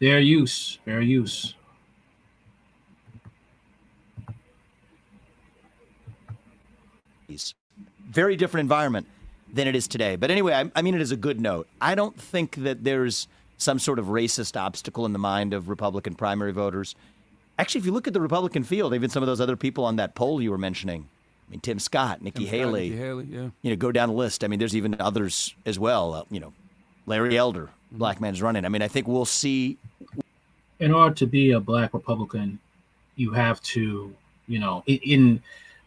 Fair use. Fair use. Very different environment than it is today. But anyway, I, I mean it is a good note. I don't think that there's some sort of racist obstacle in the mind of Republican primary voters. Actually, if you look at the Republican field, even some of those other people on that poll you were mentioning, I mean, Tim Scott, Nikki Tim Scott, Haley, Nikki Haley, yeah. you know, go down the list. I mean, there's even others as well. Uh, you know, Larry Elder. Black mm-hmm. man's running. I mean, I think we'll see. in order to be a black Republican, you have to, you know, in, in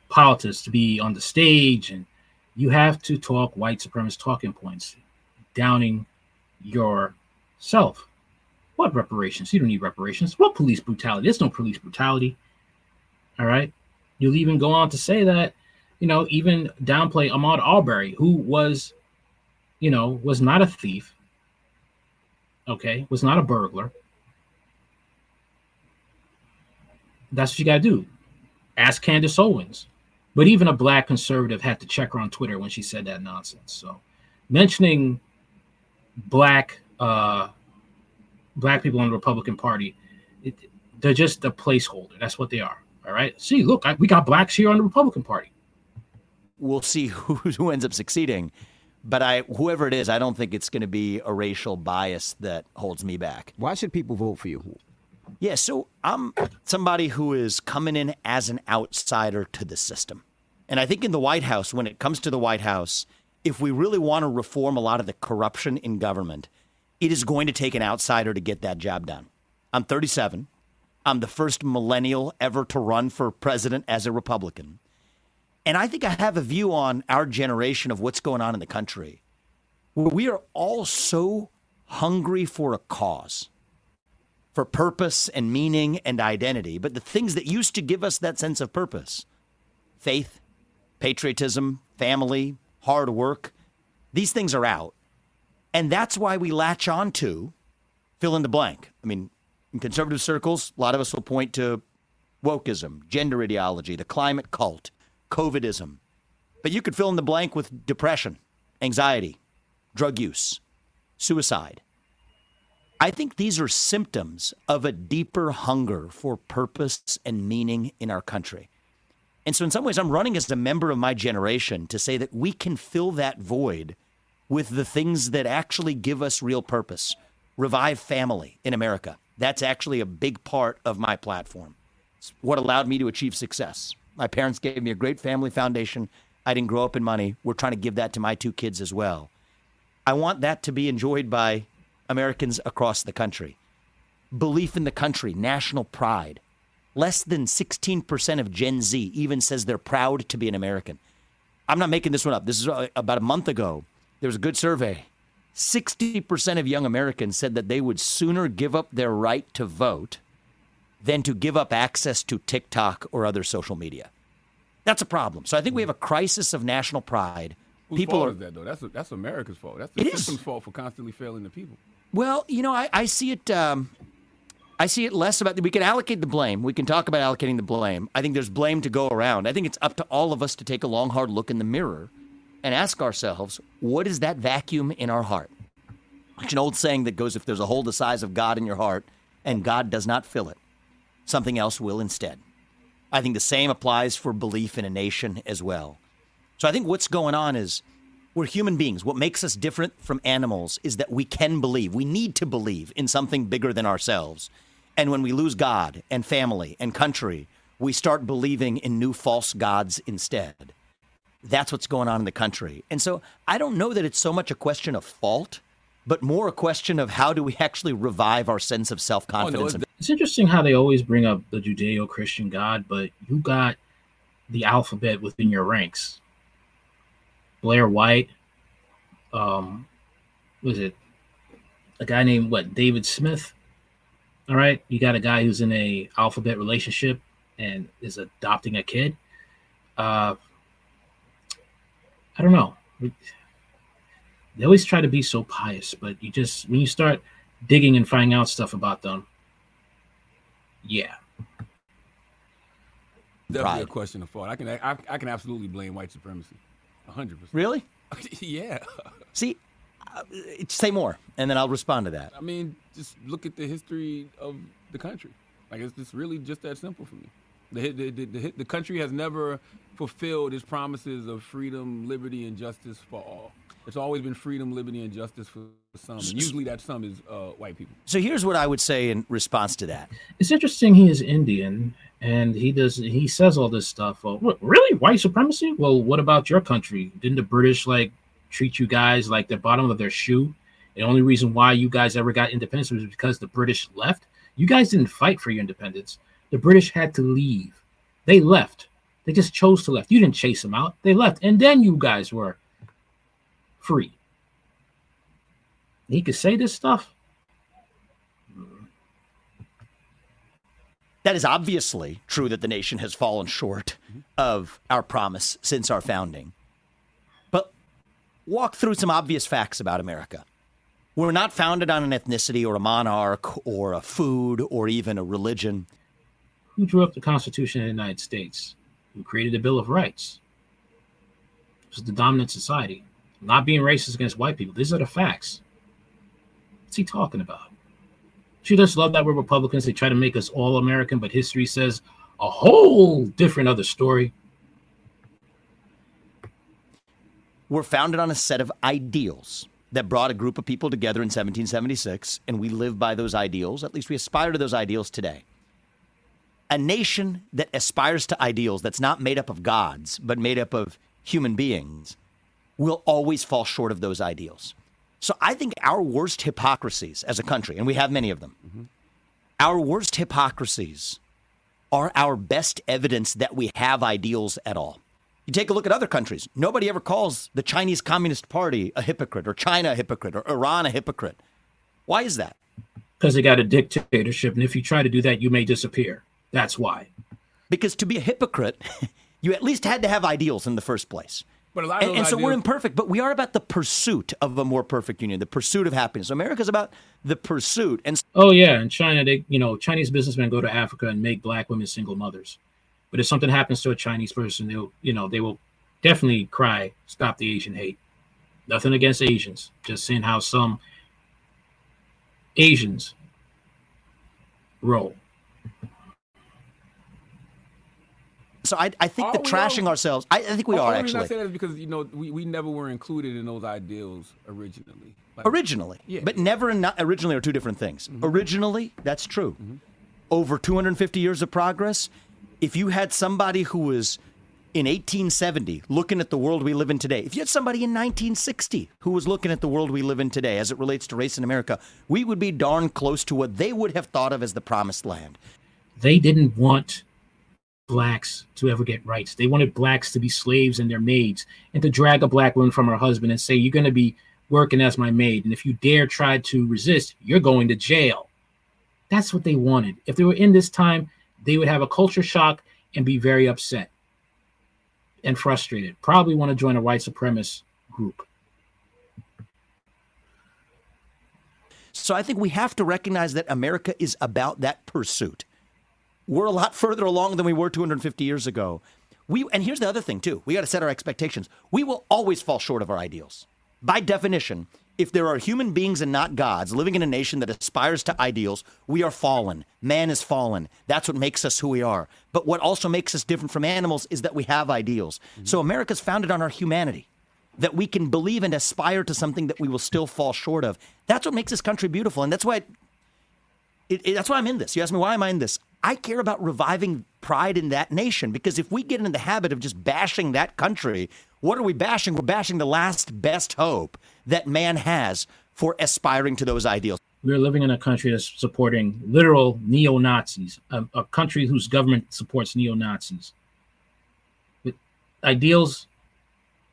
politics to be on the stage and you have to talk white supremacist talking points, downing yourself. What reparations? You don't need reparations. What police brutality? There's no police brutality. All right. You'll even go on to say that, you know, even downplay Ahmaud Arbery, who was, you know, was not a thief. Okay, was not a burglar. That's what you got to do. Ask Candace Owens. But even a black conservative had to check her on Twitter when she said that nonsense. So mentioning black uh black people in the Republican Party, it, they're just a placeholder. That's what they are. All right. See, look, I, we got blacks here on the Republican Party. We'll see who, who ends up succeeding. But I, whoever it is, I don't think it's going to be a racial bias that holds me back. Why should people vote for you? Yeah, so I'm somebody who is coming in as an outsider to the system. And I think in the White House, when it comes to the White House, if we really want to reform a lot of the corruption in government, it is going to take an outsider to get that job done. I'm 37. I'm the first millennial ever to run for president as a Republican. And I think I have a view on our generation of what's going on in the country we are all so hungry for a cause for purpose and meaning and identity. But the things that used to give us that sense of purpose faith, patriotism, family, hard work these things are out. And that's why we latch on to fill in the blank. I mean, in conservative circles, a lot of us will point to wokeism, gender ideology, the climate cult, COVIDism. But you could fill in the blank with depression, anxiety, drug use, suicide. I think these are symptoms of a deeper hunger for purpose and meaning in our country. And so, in some ways, I'm running as a member of my generation to say that we can fill that void with the things that actually give us real purpose. Revive family in America. That's actually a big part of my platform. It's what allowed me to achieve success. My parents gave me a great family foundation. I didn't grow up in money. We're trying to give that to my two kids as well. I want that to be enjoyed by Americans across the country. Belief in the country, national pride. Less than 16% of Gen Z even says they're proud to be an American. I'm not making this one up. This is uh, about a month ago. There was a good survey. 60% of young Americans said that they would sooner give up their right to vote than to give up access to TikTok or other social media. That's a problem. So I think we have a crisis of national pride. Whose People fault are is that though? That's that's America's fault. That's the It is. system's fault for constantly failing the people. Well, you know, I, I see it. Um, I see it less about. We can allocate the blame. We can talk about allocating the blame. I think there's blame to go around. I think it's up to all of us to take a long, hard look in the mirror and ask ourselves, what is that vacuum in our heart? It's an old saying that goes, if there's a hole the size of God in your heart and God does not fill it, something else will instead. I think the same applies for belief in a nation as well. So I think what's going on is we're human beings. What makes us different from animals is that we can believe. We need to believe in something bigger than ourselves. And when we lose God and family and country, we start believing in new false gods instead. That's what's going on in the country. And so I don't know that it's so much a question of fault, but more a question of how do we actually revive our sense of self confidence. and It's interesting how they always bring up the Judeo Christian God, but you got the alphabet within your ranks. Blair White, um, was it a guy named what David Smith? All right, you got a guy who's in a alphabet relationship and is adopting a kid. Uh, I don't know. They always try to be so pious, but you just when you start digging and finding out stuff about them, yeah, Definitely a question of fault. I can I, I can absolutely blame white supremacy, hundred percent. Really? yeah. See, uh, Say more, and then I'll respond to that. I mean, just look at the history of the country. Like it's just really just that simple for me. The the, the, the, the country has never fulfilled its promises of freedom, liberty, and justice for all. It's always been freedom, liberty, and justice for some. And usually that some is uh, white people. So here's what I would say in response to that. It's interesting he is Indian and he does he says all this stuff. Well, what, really white supremacy? Well, what about your country? Didn't the British like treat you guys like the bottom of their shoe? The only reason why you guys ever got independence was because the British left. You guys didn't fight for your independence. The British had to leave. They left. They just chose to left. You didn't chase them out. They left, and then you guys were free. He could say this stuff. That is obviously true that the nation has fallen short mm-hmm. of our promise since our founding. But walk through some obvious facts about America. We're not founded on an ethnicity or a monarch or a food or even a religion. Who drew up the Constitution of the United States? Who created the Bill of Rights? It was the dominant society. Not being racist against white people. These are the facts. What's he talking about? She just love that we're Republicans. They try to make us all American, but history says a whole different other story. We're founded on a set of ideals that brought a group of people together in 1776, and we live by those ideals. At least we aspire to those ideals today. A nation that aspires to ideals that's not made up of gods, but made up of human beings, will always fall short of those ideals. So I think our worst hypocrisies as a country, and we have many of them, mm-hmm. our worst hypocrisies are our best evidence that we have ideals at all. You take a look at other countries. Nobody ever calls the Chinese Communist Party a hypocrite, or China a hypocrite, or Iran a hypocrite. Why is that? Because they got a dictatorship, and if you try to do that, you may disappear. That's why. Because to be a hypocrite, you at least had to have ideals in the first place. But a lot of and, and so we're imperfect, but we are about the pursuit of a more perfect union, the pursuit of happiness. America's about the pursuit. And oh yeah, in China, they you know Chinese businessmen go to Africa and make black women single mothers. But if something happens to a Chinese person, they'll you know they will definitely cry, "Stop the Asian hate." Nothing against Asians, just seeing how some Asians roll. So I, I think are that trashing ourselves. I, I, think we are actually. I say that is because you know we, we never were included in those ideals originally. Like, originally, yeah, but never and not originally are two different things. Mm-hmm. Originally, that's true. Mm-hmm. Over 250 years of progress, if you had somebody who was in 1870 looking at the world we live in today, if you had somebody in 1960 who was looking at the world we live in today as it relates to race in America, we would be darn close to what they would have thought of as the promised land. They didn't want blacks to ever get rights. They wanted blacks to be slaves and their maids and to drag a black woman from her husband and say, You're going to be working as my maid. And if you dare try to resist, you're going to jail. That's what they wanted. If they were in this time, they would have a culture shock and be very upset and frustrated. Probably want to join a white supremacist group. So I think we have to recognize that America is about that pursuit we're a lot further along than we were 250 years ago. We and here's the other thing too. We got to set our expectations. We will always fall short of our ideals. By definition, if there are human beings and not gods living in a nation that aspires to ideals, we are fallen. Man is fallen. That's what makes us who we are. But what also makes us different from animals is that we have ideals. Mm-hmm. So America's founded on our humanity. That we can believe and aspire to something that we will still fall short of. That's what makes this country beautiful. And that's why it, it, that's why I'm in this. You ask me why am I in this? I care about reviving pride in that nation because if we get in the habit of just bashing that country, what are we bashing? We're bashing the last best hope that man has for aspiring to those ideals. We're living in a country that's supporting literal neo Nazis, a, a, country whose government supports neo Nazis. Ideals,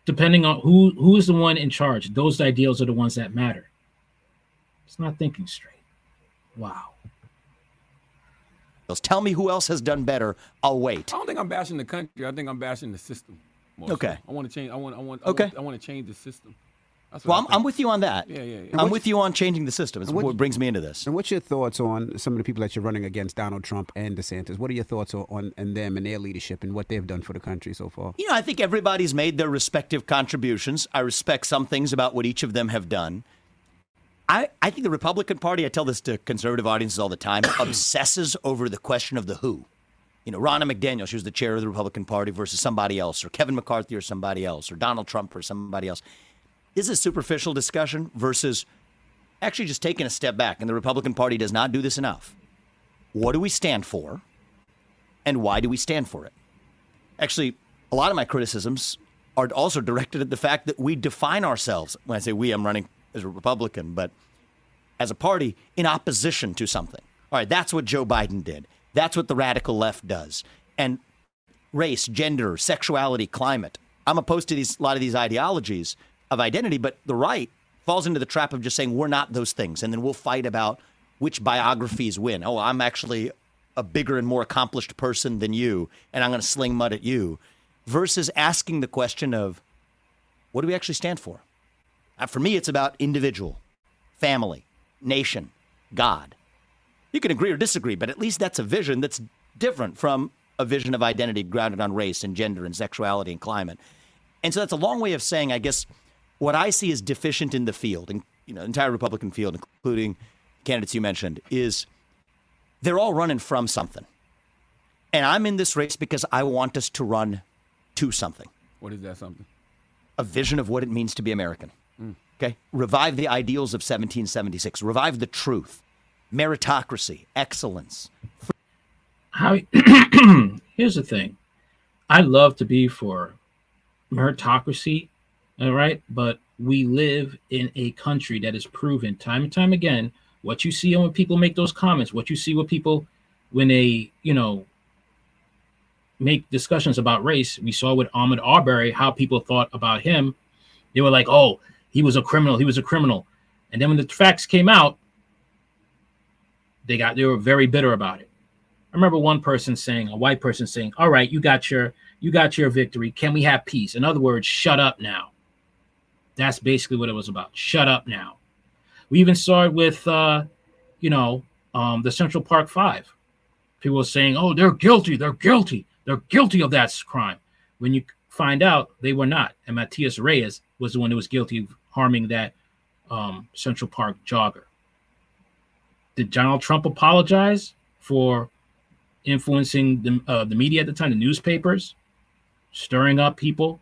depending on who who is the one in charge, those ideals are the ones that matter. It's not thinking straight. Wow. Tell me who else has done better. I'll wait. I don't think I'm bashing the country. I think I'm bashing the system. Okay. So. I want to change. I want. I want. Okay. I want, I want to change the system. Well, I'm, I'm, with you on that. Yeah, yeah, yeah. I'm with you on changing the system. It's what, what, brings me into this. And what's your thoughts on some of the people that you're running against, Donald Trump and DeSantis? What are your thoughts on, on and them and their leadership and what they've done for the country so far? You know, I think everybody's made their respective contributions. I respect some things about what each of them have done. I, I think the Republican Party, I tell this to conservative audiences all the time, obsesses over the question of the who. You know, Ronna McDaniel, she was the chair of the Republican Party versus somebody else, or Kevin McCarthy or somebody else, or Donald Trump or somebody else This is a superficial discussion versus actually just taking a step back. And the Republican Party does not do this enough. What do we stand for? And why do we stand for it? Actually, a lot of my criticisms are also directed at the fact that we define ourselves. When I say we, I'm running as a Republican, but as a party in opposition to something. All right, that's what Joe Biden did. That's what the radical left does. And race, gender, sexuality, climate. I'm opposed to these, a lot of these ideologies of identity, but the right falls into the trap of just saying we're not those things, and then we'll fight about which biographies win. Oh, I'm actually a bigger and more accomplished person than you, and I'm going to sling mud at you, versus asking the question of what do we actually stand for? Uh, for me, it's about individual, family, nation, God. You can agree or disagree, but at least that's a vision that's different from a vision of identity grounded on race and gender and sexuality and climate. And so that's a long way of saying, I guess, what I see as deficient in the field, and you know, entire Republican field, including candidates you mentioned, is they're all running from something. And I'm in this race because I want us to run to something. What is that something? A vision of what it means to be American. Okay? Revive the ideals of 1776. Revive the truth, meritocracy, excellence. How, here's the thing I love to be for meritocracy all right. But we live in a country that is proven time and time again what you see when people make those comments, what you see with people when they, you know, make discussions about race. We saw with Ahmaud Arbery how people thought about him. They were like, oh, he was a criminal. He was a criminal. And then when the facts came out, they got they were very bitter about it. I remember one person saying, a white person saying, "All right, you got your you got your victory. Can we have peace?" In other words, shut up now. That's basically what it was about. Shut up now. We even saw it with, uh, you know, um, the Central Park Five. People were saying, "Oh, they're guilty. They're guilty. They're guilty of that crime." When you find out they were not, and Matias Reyes was the one who was guilty of harming that um, Central Park jogger. Did Donald Trump apologize for influencing the, uh, the media at the time, the newspapers, stirring up people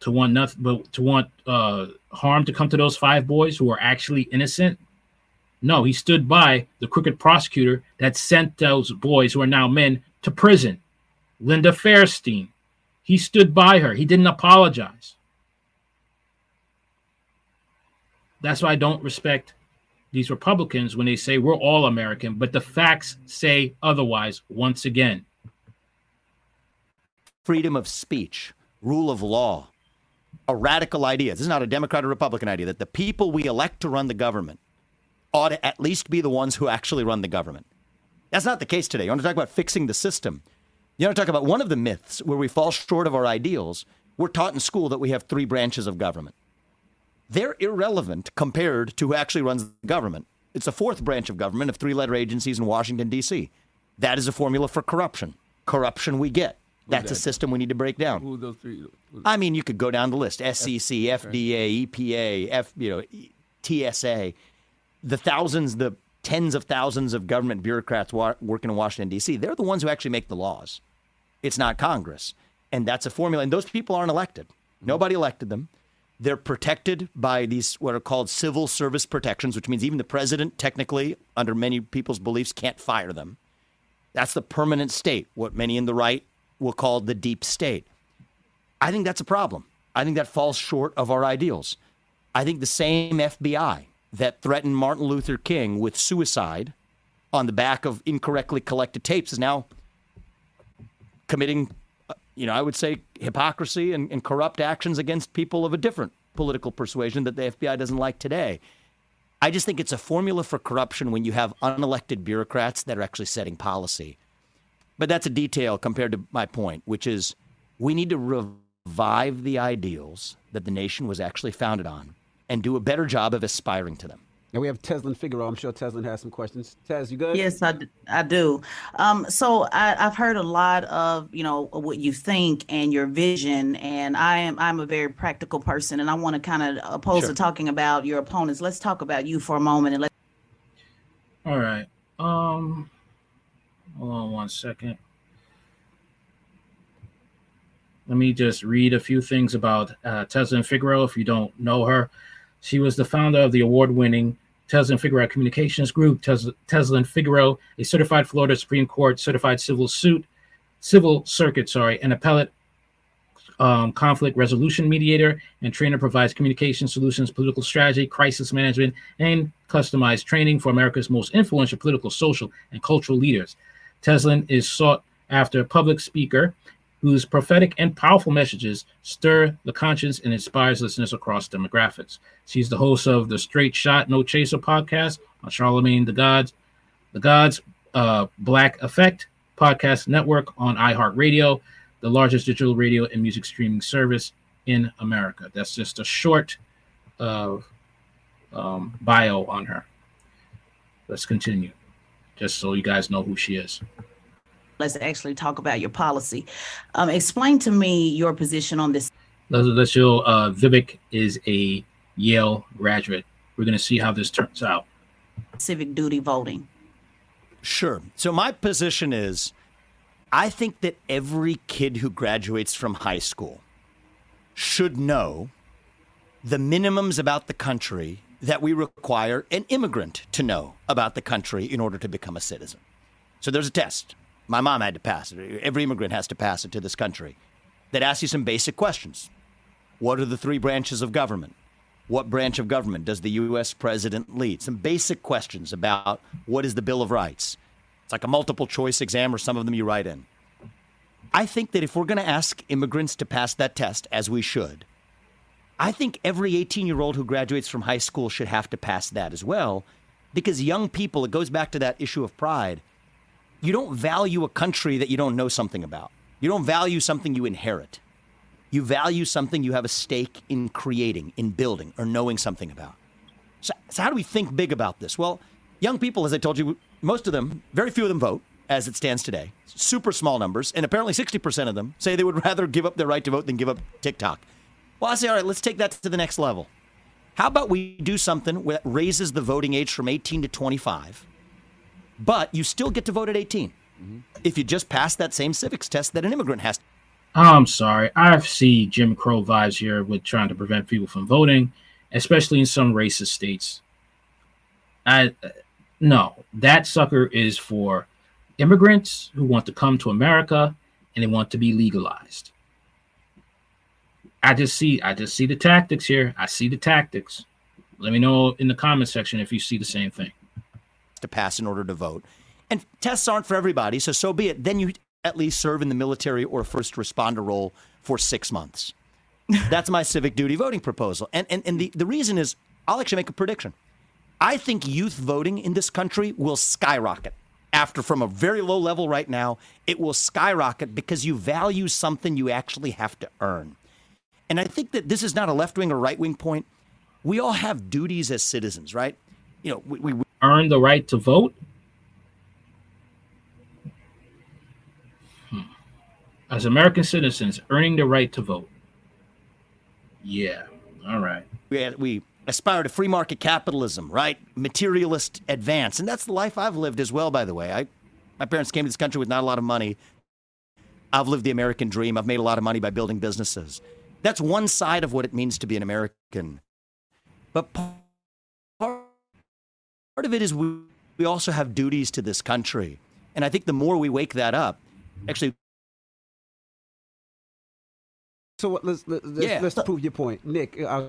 to want nothing but to want uh, harm to come to those five boys who are actually innocent. No, he stood by the crooked prosecutor that sent those boys who are now men to prison. Linda Fairstein. He stood by her. He didn't apologize. That's why I don't respect these Republicans when they say we're all American, but the facts say otherwise once again. Freedom of speech, rule of law, a radical idea. This is not a Democrat or Republican idea that the people we elect to run the government ought to at least be the ones who actually run the government. That's not the case today. You want to talk about fixing the system. You want to talk about one of the myths where we fall short of our ideals. We're taught in school that we have three branches of government. They're irrelevant compared to who actually runs the government. It's a fourth branch of government of three letter agencies in Washington, D.C. That is a formula for corruption. Corruption we get. That's a system we need to break down. Who those three? I mean, you could go down the list: SEC, FDA, EPA, F, you know, TSA, the thousands, the tens of thousands of government bureaucrats wa- working in Washington D.C. They're the ones who actually make the laws. It's not Congress, and that's a formula. And those people aren't elected. Nobody elected them. They're protected by these what are called civil service protections, which means even the president, technically, under many people's beliefs, can't fire them. That's the permanent state, what many in the right will call the deep state. I think that's a problem. I think that falls short of our ideals. I think the same FBI that threatened Martin Luther King with suicide on the back of incorrectly collected tapes is now committing, uh, you know, I would say hypocrisy and, and corrupt actions against people of a different political persuasion that the FBI doesn't like today. I just think it's a formula for corruption when you have unelected bureaucrats that are actually setting policy. But that's a detail compared to my point, which is we need to revive the ideals that the nation was actually founded on and do a better job of aspiring to them. Now we have Tezlyn Figaro. I'm sure Tezlyn has some questions. Tes, you good? Yes, I, I do. Um, so I, I've heard a lot of you know what you think and your vision, and I am I'm a very practical person, and I want to kind of opposed Sure. to talking about your opponents. Let's talk about you for a moment, and let All right. Um, hold on one second. Let me just read a few things about uh, Tezlyn Figaro. If you don't know her, she was the founder of the award-winning Tezlyn Figaro Communications Group. Tes- Tezlyn Figaro, a certified Florida Supreme Court certified civil suit, civil circuit, sorry, an appellate um, conflict resolution mediator and trainer provides communication solutions, political strategy, crisis management, and customized training for America's most influential political, social, and cultural leaders. Tezlyn is sought after public speaker whose prophetic and powerful messages stir the conscience and inspires listeners across demographics. She's the host of the Straight Shot No Chaser podcast on Charlamagne the Gods, the Gods uh, Black Effect podcast network on iHeartRadio, the largest digital radio and music streaming service in America. That's just a short uh, um, bio on her. Let's continue, just so you guys know who she is. Let's actually talk about your policy. Um, explain to me your position on this Let's, let's show uh, Vivek is a Yale graduate. We're going to see how this turns out. civic duty voting. Sure. So my position is I think that every kid who graduates from high school should know the minimums about the country that we require an immigrant to know about the country in order to become a citizen. So there's a test. My mom had to pass it. Every immigrant has to pass it to this country that asks you some basic questions. What are the three branches of government? What branch of government does the U.S. president lead? Some basic questions about what is the Bill of Rights. It's like a multiple choice exam, or some of them you write in. I think that if we're going to ask immigrants to pass that test, as we should, I think every 18 year old who graduates from high school should have to pass that as well. Because young people, it goes back to that issue of pride. You don't value a country that you don't know something about, you don't value something you inherit. You value something you have a stake in creating, in building, or knowing something about. So, so how do we think big about this? Well, young people, as I told you, most of them, very few of them vote as it stands today. Super small numbers, and apparently 60% of them say they would rather give up their right to vote than give up TikTok. Well, I say, all right, let's take that to the next level. How about we do something that raises the voting age from 18 to 25, but you still get to vote at 18 mm-hmm. if you just pass that same civics test that an immigrant has to I'm sorry. I see Jim Crow vibes here with trying to prevent people from voting, especially in some racist states. I uh, no, that sucker is for immigrants who want to come to America and they want to be legalized. I just see I just see the tactics here. I see the tactics. Let me know in the comment section if you see the same thing. To pass in order to vote. And tests aren't for everybody, so so be it. Then you at least serve in the military or first responder role for six months. That's my civic duty voting proposal. And, and, and the, the reason is I'll actually make a prediction. I think youth voting in this country will skyrocket. After from a very low level right now, it will skyrocket because you value something you actually have to earn. And I think that this is not a left wing or right wing point. We all have duties as citizens, right? You know, we, we, Earn the right to vote. Hmm. As American citizens, earning the right to vote. Yeah. All right. we, we aspire to free market capitalism, right? Materialist advance. And that's the life I've lived as well, by the way. I, my parents came to this country with not a lot of money. I've lived the American dream. I've made a lot of money by building businesses. That's one side of what it means to be an American. But part part of it is we, we also have duties to this country. And I think the more we wake that up, actually, So what- let's let's, let's, Yeah. let's prove your point, Nick. Uh,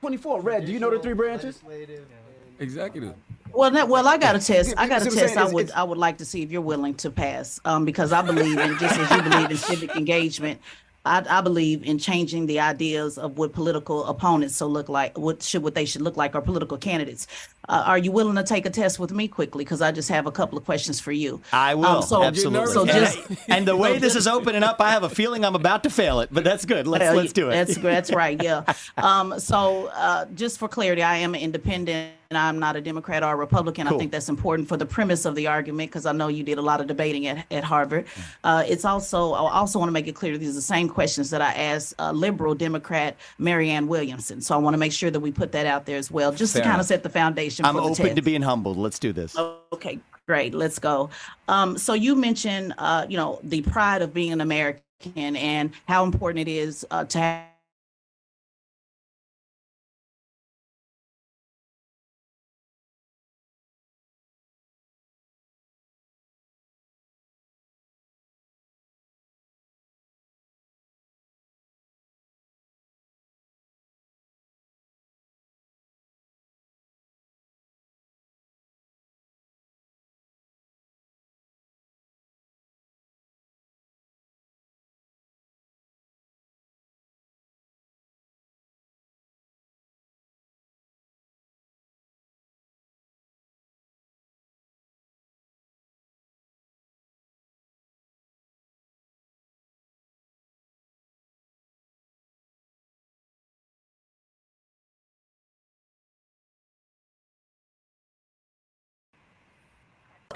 Twenty-four. Red. Do you know the three branches? Executive. Well, that, well, I got a test. I got a See what I'm test. saying? I would, I would like to see if you're willing to pass, um, because I believe in just as you believe in civic engagement. I, I believe in changing the ideas of what political opponents so look like, what should what they should look like, or political candidates. Uh, are you willing to take a test with me quickly? Because I just have a couple of questions for you. I will. Um, so, absolutely. So just, and, and, the way so this is opening up, I have a feeling I'm about to fail it, but that's good. Let's let's do it. That's that's right. Yeah. Um, so uh, just for clarity, I am an independent and I'm not a Democrat or a Republican. Cool. I think that's important for the premise of the argument because I know you did a lot of debating at, at Harvard. Mm. Uh, it's also, I also want to make it clear these are the same questions that I asked uh, liberal Democrat Marianne Williamson. So I want to make sure that we put that out there as well, just Fair to kind of set the foundation. I'm open to being humbled. Let's do this. Okay, great. Let's go. Um, so you mentioned, uh, you know, the pride of being an American and how important it is uh, to have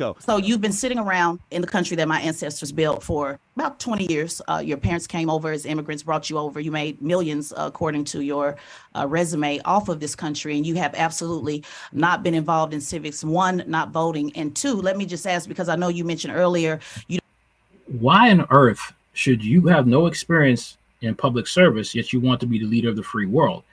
Go. So you've been sitting around in the country that my ancestors built for about 20 years. Uh, your parents came over as immigrants, brought you over. You made millions, uh, according to your uh, resume, off of this country, and you have absolutely not been involved in civics. One, not voting, and two, let me just ask because I know you mentioned earlier. You. Why on earth should you have no experience in public service yet you want to be the leader of the free world?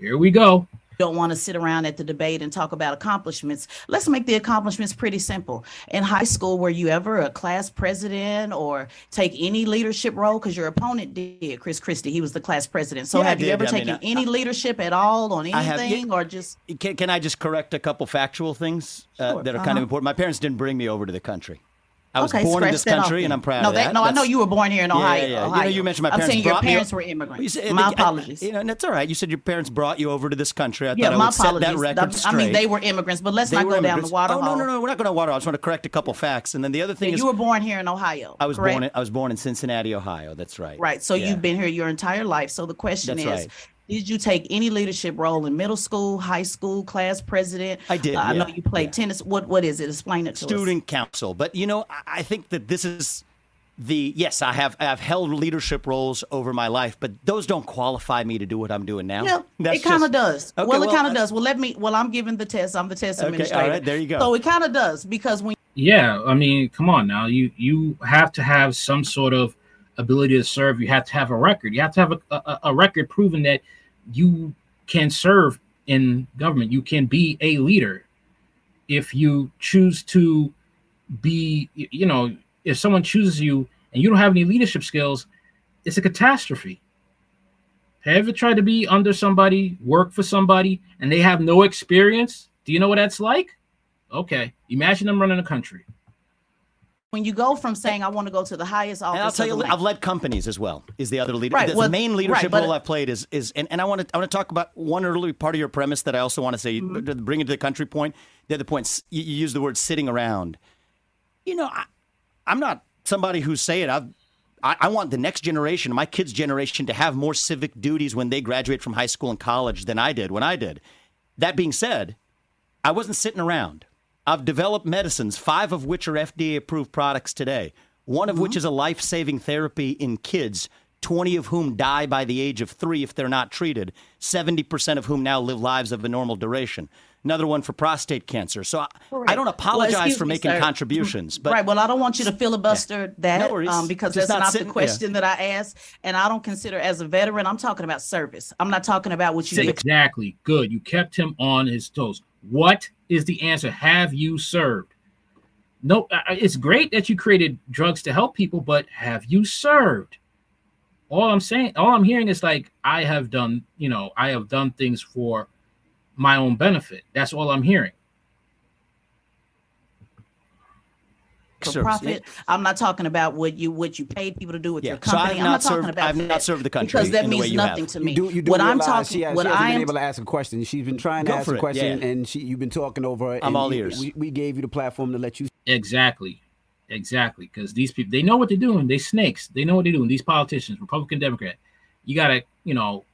Here we go don't want to sit around at the debate and talk about accomplishments. Let's make the accomplishments pretty simple. In high school, were you ever a class president or take any leadership role? Because your opponent did, Chris Christie. He was the class president. So yeah, have you ever I taken mean, any I, leadership at all on anything have, or just? Can, can I just correct a couple factual things uh, sure. that are uh-huh. kind of important? My parents didn't bring me over to the country. I was okay, born in this country, and I'm proud no, of that. No, I know you were born here in Ohio. Yeah, yeah, Ohio. You know, you mentioned my parents. I'm saying your parents were immigrants. You Said, my apologies. I, you know, that's all right. You said your parents brought you over to this country. I yeah, thought my I would apologies. set that record straight. I mean, they were immigrants, but let's they not go immigrants. down the water oh, hole. no, no, no, we're not going to water. I just want to correct a couple facts, and then the other thing yeah, is you were born here in Ohio. I was correct? born. In, I was born in Cincinnati, Ohio. That's right. Right. So yeah. you've been here your entire life. So the question that's is. Right. Did you take any leadership role in middle school, high school, class president? I did. Uh, I know you played yeah. tennis. What What is it? Explain it to Student us. Student council. But you know, I think that this is the yes, I have I've held leadership roles over my life, but those don't qualify me to do what I'm doing now. Yeah, That's it kind of does. Okay, well, it kind of does. Well, let me. Well, I'm giving the test. I'm the test okay, administrator. All right, there you go. So it kind of does because when. Yeah, I mean, come on now. You you have to have some sort of ability to serve. You have to have a record. You have to have a, a, a record proving that you can serve in government. You can be a leader. If you choose to be, you know, if someone chooses you and you don't have any leadership skills, it's a catastrophe. Have you tried to be under somebody, work for somebody, and they have no experience? Do you know what that's like? Okay, imagine them running a country. When you go from saying I want to go to the highest office, and I'll tell you, I've led companies as well. Is the other leader? Right, the, well, the main leadership right, role I've played is is, and, and I want to I want to talk about one early part of your premise that I also want to say, mm-hmm. bring it to the country point. The other point, you, you use the word sitting around. You know, I, I'm not somebody who's saying I've I, I, want the next generation, my kids' generation, to have more civic duties when they graduate from high school and college than I did when I did. That being said, I wasn't sitting around. I've developed medicines, five of which are FDA approved products today, one of mm-hmm. which is a life saving therapy in kids, 20 of whom die by the age of three if they're not treated, 70% of whom now live lives of a normal duration another one for prostate cancer. So I, I don't apologize well, for making me, contributions. But right. Well, I don't want you to filibuster yeah. that no um, because Just that's not, sitting, the question yeah. that I asked. And I don't consider as a veteran, I'm talking about service. I'm not talking about what you did. Exactly. Good. You kept him on his toes. What is the answer? Have you served? No, it's great that you created drugs to help people, but have you served? All I'm saying, all I'm hearing is like, I have done, you know, I have done things for my own benefit. That's all I'm hearing. For service. profit. I'm not talking about what you what you paid people to do with Yeah. your So I've company. I'm not not talking served- about I've not served the country because that in the way means nothing have. to me. You do, you do what I'm talking, she, has, what she hasn't I been am able to ask a question. She's been trying to ask a question, yeah. and she, you've been talking over her. I'm and all ears. We, we gave you the platform to let you. Exactly. Exactly. Because these people, they know what they're doing. They snakes. They know what they're doing. These politicians, Republican, Democrat. You gotta, you know,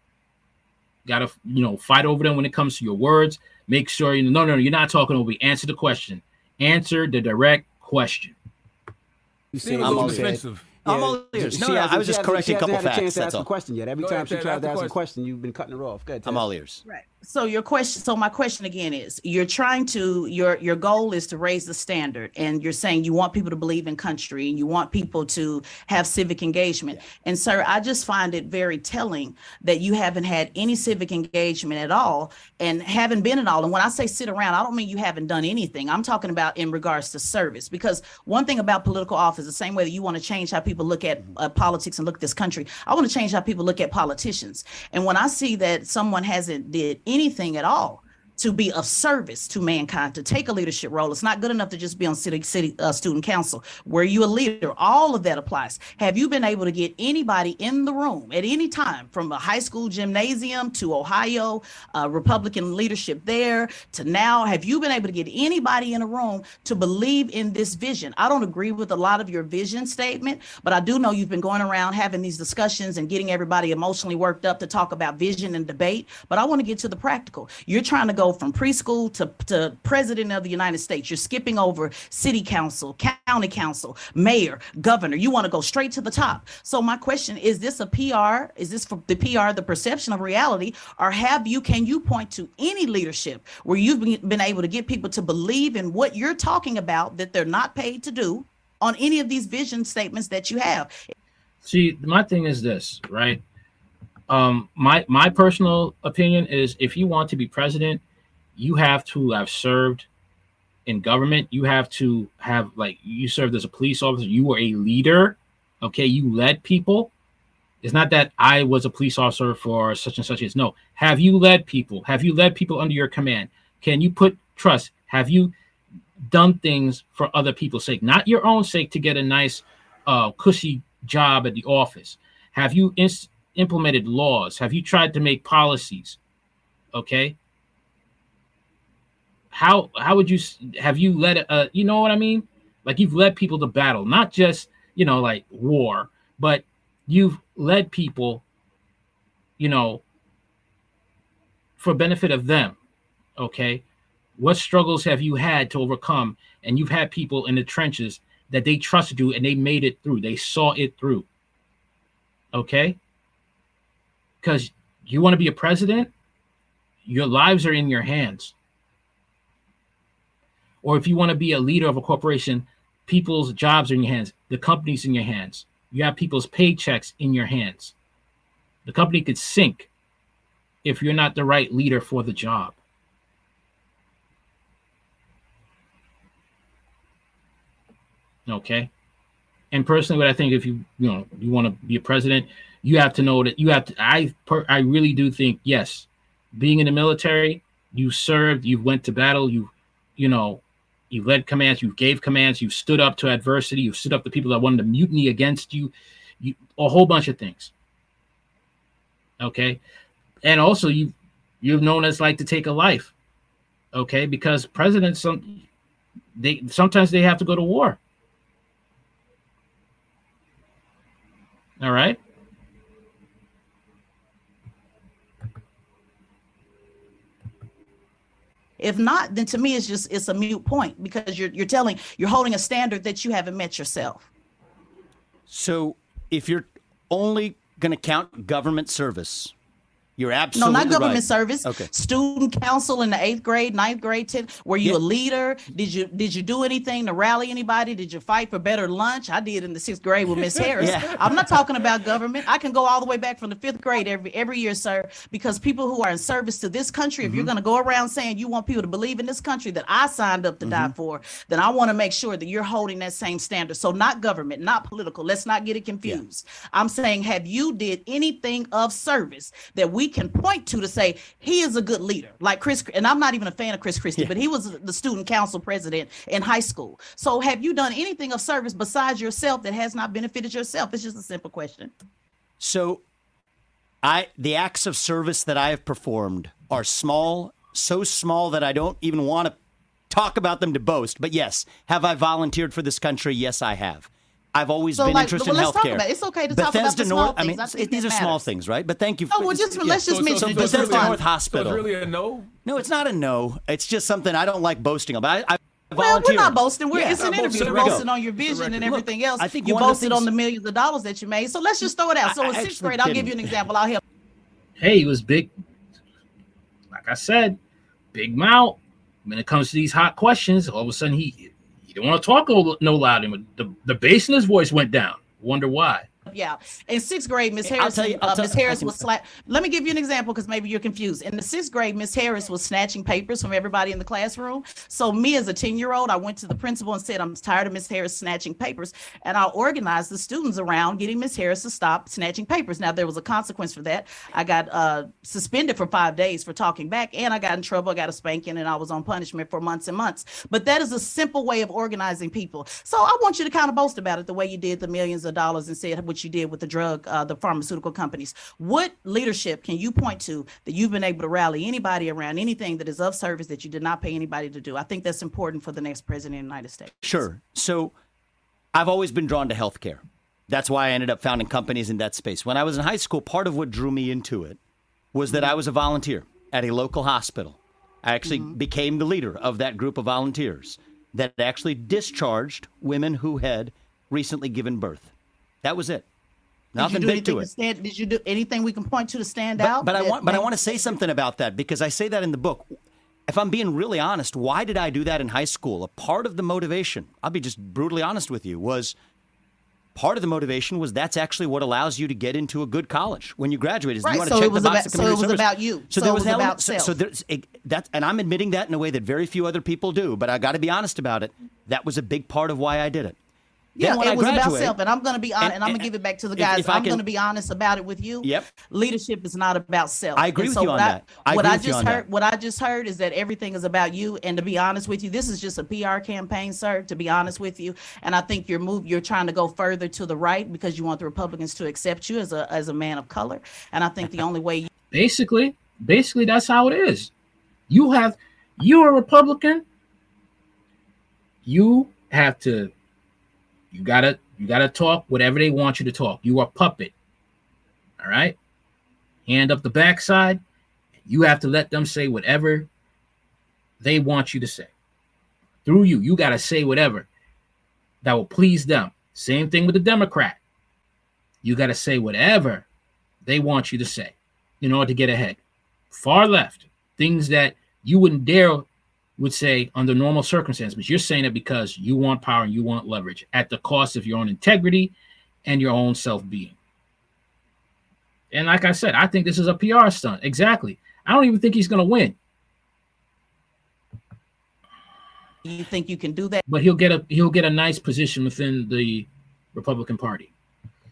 gotta, you know, fight over them when it comes to your words. Make sure you no, no, no, you're not talking over. me. Answer the question. Answer the direct question. You Seem said a I'm all what you ears. said. defensive. I'm all ears. she No, no, I was just hasn't- correcting she a couple hasn't had facts, chance to that's ask a all. question yet. Every Go time ahead, she Ted, tries to ask a question. question, you've been cutting her off. Good. I'm all ears. Right. So your question, so my question again is, you're trying to your your goal is to raise the standard, and you're saying you want people to believe in country, and you want people to have civic engagement. And sir, I just find it very telling that you haven't had any civic engagement at all, and haven't been at all. And when I say sit around, I don't mean you haven't done anything. I'm talking about in regards to service, because one thing about political office, the same way that you want to change how people look at uh, politics and look at this country, I want to change how people look at politicians. And when I see that someone hasn't did anything at all to be of service to mankind, to take a leadership role, it's not good enough to just be on city city uh, student council. Were you a leader? All of that applies. Have you been able to get anybody in the room at any time, from a high school gymnasium to Ohio, uh, Republican leadership there to now? Have you been able to get anybody in a room to believe in this vision? I don't agree with a lot of your vision statement, but I do know you've been going around having these discussions and getting everybody emotionally worked up to talk about vision and debate. But I want to get to the practical. You're trying to go from preschool to, to president of the United States. You're skipping over city council, county council, mayor, governor. You want to go straight to the top. So my question is this a PR? Is this for the PR, the perception of reality? Or have you, can you point to any leadership where you've been, been able to get people to believe in what you're talking about that they're not paid to do on any of these vision statements that you have? See, my thing is this, right? Um, my my personal opinion is if you want to be president, you have to have served in government. You have to have like you served as a police officer. You were a leader. Okay, you led people. It's not that I was a police officer for such and such. It's no. Have you led people? Have you led people under your command? Can you put trust? Have you done things for other people's sake, not your own sake, to get a nice, uh, cushy job at the office? Have you ins- implemented laws? Have you tried to make policies? Okay. How how would you have you led a you know what I mean? Like you've led people to battle, not just you know like war, but you've led people, you know, for benefit of them. Okay. What struggles have you had to overcome? And you've had people in the trenches that they trusted you and they made it through. They saw it through. Okay. Because you want to be a president, your lives are in your hands. Or if you want to be a leader of a corporation, people's jobs are in your hands, the company's in your hands. You have people's paychecks in your hands. The company could sink if you're not the right leader for the job. Okay. And personally, what I think, if you you know you want to be a president, you have to know that you have to. I per, I really do think yes, being in the military, you served, you went to battle, you you know, you led commands, you gave commands, you stood up to adversity, you stood up to people that wanted to mutiny against you, you a whole bunch of things. Okay, and also you you've known as like to take a life. Okay, because presidents some they sometimes they have to go to war. All right. If not, then to me it's just it's a mute point because you're you're telling you're holding a standard that you haven't met yourself. So if you're only going to count government service, you're No, not government right. service. Okay. Student council in the eighth grade, ninth grade, tenth. Were you Yeah. a leader? Did you did you do anything to rally anybody? Did you fight for better lunch? I did in the sixth grade with Miss Harris. Yeah. I'm not talking about government. I can go all the way back from the fifth grade every every year, sir. Because people who are in service to this country, if you're Mm-hmm. going to go around saying you want people to believe in this country that I signed up to die Mm-hmm. for, then I want to make sure that you're holding that same standard. So not government, not political. Let's not get it confused. I'm saying, have you did anything of service that we we can point to to say he is a good leader, like Chris. And I'm not even a fan of Chris Christie, Yeah. but he was the student council president in high school. So have you done anything of service besides yourself that has not benefited yourself? It's just a simple question. So, I the acts of service that I have performed are small, so small that I don't even want to talk about them to boast. But yes, have I volunteered for this country? Yes, I have. I've always So, been like, interested well, in let's talk healthcare. about it. It's okay to talk about Bethesda the small North. I mean, I think these that are small things, right? But thank you. For, oh, well, just let's just mention it's Bethesda really Bethesda a- North So Hospital. it's really a no. No, it's not a no. It's just something I don't like boasting about. I, I Well, we're volunteered. not boasting. We're, Yeah. it's an interview. boasting. You're There we go. boasting on your vision and Look, everything else. I think you one of boasted on the millions of dollars that you made. So let's just throw it out. So in sixth grade, I'll give you an example. I'll help. Hey, he was big. Like I said, big mouth. When it comes to these hot questions, all of a sudden he he didn't want to talk no louder. The the bass in his voice went down. Wonder why? Yeah. In sixth grade, Miss Harris, you- uh, Miss Harris was slap. Let me give you an example because maybe you're confused. In the sixth grade, Miss Harris was snatching papers from everybody in the classroom. So me as a 10 year old, I went to the principal and said, I'm tired of Miss Harris snatching papers. And I organized the students around getting Miss Harris to stop snatching papers. Now there was a consequence for that. I got uh, suspended for five days for talking back and I got in trouble. I got a spanking and I was on punishment for months and months. But that is a simple way of organizing people. So I want you to kind of boast about it the way you did the millions of dollars and said what you did with the drug, uh, the pharmaceutical companies. What leadership can you point to that you've been able to rally anybody around anything that is of service that you did not pay anybody to do? I think that's important for the next president of the United States. Sure. So I've always been drawn to healthcare. That's why I ended up founding companies in that space. When I was in high school, part of what drew me into it was that I was a volunteer at a local hospital. I actually became the leader of that group of volunteers that actually discharged women who had recently given birth. That was it. Nothing did you do big to it. stand? Did you do anything we can point to to stand But, out? but I want, but I want to say something about that because I say that in the book. If I'm being really honest, why did I do that in high school? A part of the motivation, I'll be just brutally honest with you, was part of the motivation was that's actually what allows you to get into a good college when you graduate. Is Right, you want to so check it was the box about- of so it was service. about you. So, So there it was, was about so, so there's it, that, and I'm admitting that in a way that very few other people do. But I got to be honest about it. That was a big part of why I did it. Then Yeah, when it I was about self, and I'm going to be honest, and, and- I'm going to give it back to the guys. if I I'm can- going to be honest about it with you. Yep. Leadership is not about self. I agree And with you on I- that. I what agree I with you just on heard, that. what I just heard is that everything is about you. And to be honest with you, this is just a PR campaign, sir. To be honest with you, and I think you're move, you're trying to go further to the right because you want the Republicans to accept you as a as a man of color. And I think the only way you Basically, basically that's how it is. You have you're a Republican. You have to you gotta you gotta talk whatever they want you to talk. You are puppet. All right. Hand up the backside. You have to let them say whatever they want you to say. Through you, you gotta say whatever that will please them. Same thing with the Democrat. You gotta say whatever they want you to say in order to get ahead. Far left, things that you wouldn't dare would say under normal circumstances, but you're saying it because you want power and you want leverage at the cost of your own integrity and your own self-being. And like I said, I think this is a PR stunt. Exactly. I don't even think he's going to win, you think you can do that but he'll get a he'll get a nice position within the Republican Party.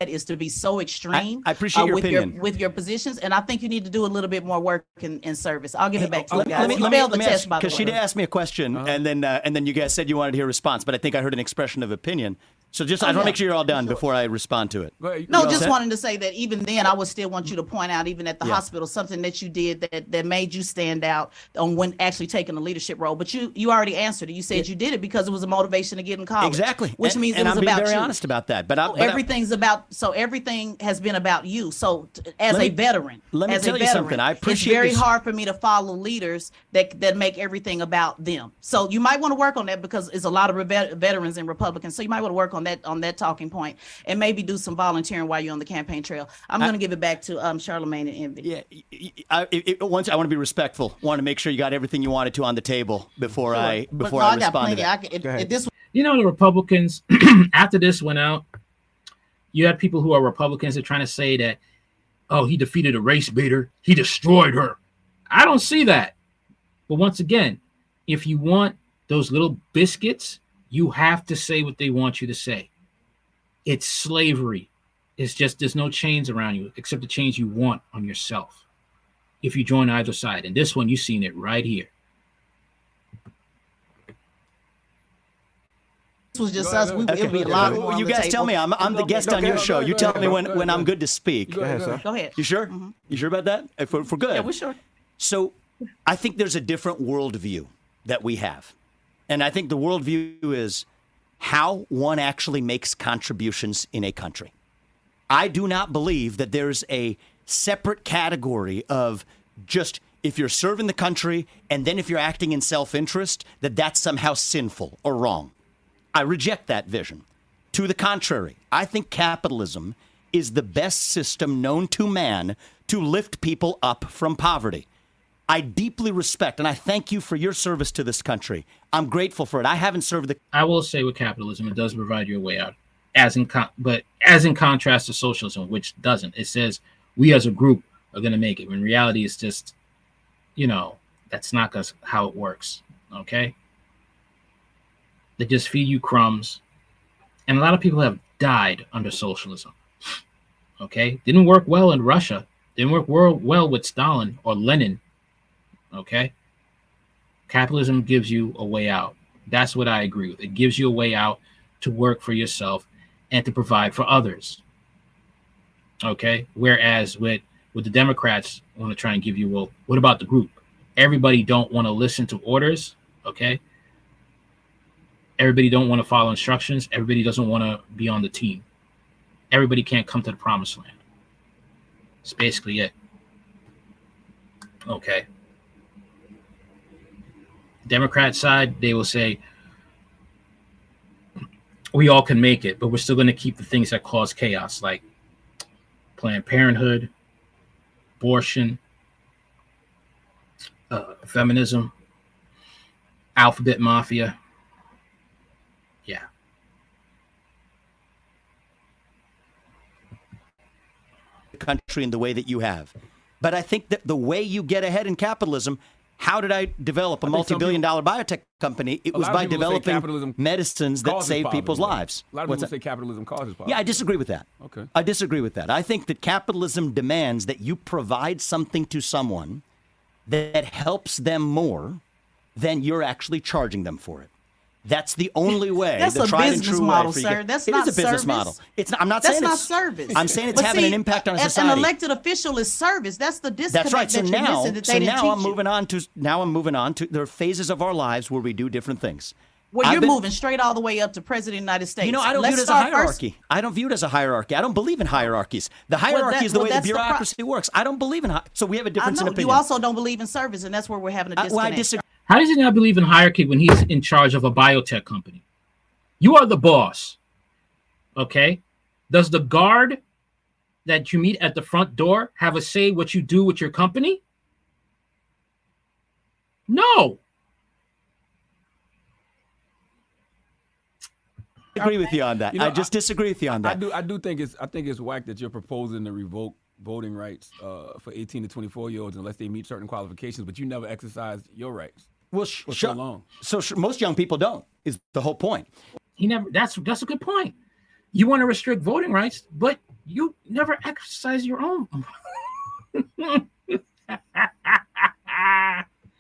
Is to be so extreme. I appreciate your with opinion. your with your positions, and I think you need to do a little bit more work in, in service. I'll give it back to you Let me- guys. let me- you let me- failed let the test, ask- by the Because she did ask me a question, Uh-huh. and then uh, and then you guys said you wanted to hear a response, but I think I heard an expression of opinion. So just oh, I want to make sure you're all done before I respond to it. Go ahead. No, all just set? wanting to say that even then, I would still want you to point out, even at the Yeah. hospital, something that you did that that made you stand out on when actually taking a leadership role. But you you already answered it. You said you did it because it was a motivation to get in college. Exactly, which and, means and it was I'm being about very you. honest about that. But, I, So but I- everything's about so everything has been about you. So t- as Let a me- veteran, let me as tell a you veteran, something. I appreciate It's very this- hard for me to follow leaders that that make everything about them. So you might want to work on that because it's a lot of vet- veterans and Republicans. So you might want to work on that on that talking point and maybe do some volunteering while you're on the campaign trail. I'm going to give it back to um Charlamagne and Envy. yeah, y- y- I, it, it- once I want to be respectful. Want to make sure you got everything you wanted to on the table before I But before no, I I got respond to that. I, can- if, Go ahead. if this You know, the Republicans, after this went out, you had people who are Republicans that are trying to say that, oh, he defeated a race baiter, he destroyed her. I don't see that. But once again, if you want those little biscuits, you have to say what they want you to say. It's slavery. It's just there's no chains around you except the chains you want on yourself. if you join either side. And this one, you've seen it right here. This was just us. We, go it'd be a Okay. lot Well, more on you the guys tell table. me. I'm, I'm the guest ahead, on your show. You tell me when, when. I'm good to speak. Go Mm-hmm. ahead, go ahead. sir. Go ahead. You sure? Mhm. You sure about that? If we're, if we're good. Yeah, we're sure. So I think there's a different worldview that we have. And I think the worldview is how one actually makes contributions in a country. I do not believe that there's a separate category of just if you're serving the country and then if you're acting in self interest, that that's somehow sinful or wrong. I reject that vision. To the contrary, I think capitalism is the best system known to man to lift people up from poverty. I deeply respect and I thank you for your service to this country. I'm grateful for it. I haven't served the I will say with capitalism, it does provide you a way out, as in con- but as in contrast to socialism, which doesn't. It says we as a group are going to make it. When reality is just, you know, that's not how it works. Okay. They just feed you crumbs, and a lot of people have died under socialism. Okay, didn't work well in Russia. Didn't work well with Stalin or Lenin. Okay. Capitalism gives you a way out. That's what I agree with. It gives you a way out to work for yourself and to provide for others. Okay. Whereas with with the Democrats want to try and give you, well, what about the group? Everybody don't want to listen to orders. Okay. Everybody don't want to follow instructions. Everybody doesn't want to be on the team. Everybody can't come to the promised land. It's basically it. Okay. Democrat side, they will say, we all can make it, but we're still going to keep the things that cause chaos, like Planned Parenthood, abortion, uh, feminism, alphabet mafia. Yeah. country in the way that you have. But I think that the way you get ahead in capitalism, how did I develop a multi-billion dollar biotech company? It was by developing medicines that save poverty, people's though. lives. A lot of What's people that? say capitalism causes poverty. Yeah, I disagree with that. Okay. I disagree with that. I think that capitalism demands that you provide something to someone that helps them more than you're actually charging them for it. That's the only way. That's the a tried and business true way model, for you sir. That's It is not a business service. model. It's not, I'm not That's saying not it's service. I'm saying it's But having see, an impact on a- society. An elected official is service. That's the disconnect That's right. So that you're now, missing that they so didn't now I'm you. moving on to now I'm moving on to there are phases of our lives where we do different things. Well, I've you're been- moving straight all the way up to president of the United States. You know, I don't Let's view it as a start first- hierarchy. I don't view it as a hierarchy. I don't believe in hierarchies. The hierarchy that- is the well, way the that's the pro- bureaucracy works. I don't believe in hi- so we have a I difference in know opinion. you also don't believe in service, and that's where we're having a uh, I, disconnect. well, I disagree. How does he not believe in hierarchy when he's in charge of a biotech company? You are the boss. Okay. Does the guard that you meet at the front door have a say what you do with your company? No. I agree with you on that. You know, I just I- disagree with you on that. I that. do. I do think it's. I think it's whack that you're proposing to revoke voting rights uh, for 18 to 24 year olds unless they meet certain qualifications, but you never exercised your rights. Well, sh- for sh- so long. so sh- most young people don't. Is the whole point? He never that's that's a good point. You want to restrict voting rights, but you never exercise your own.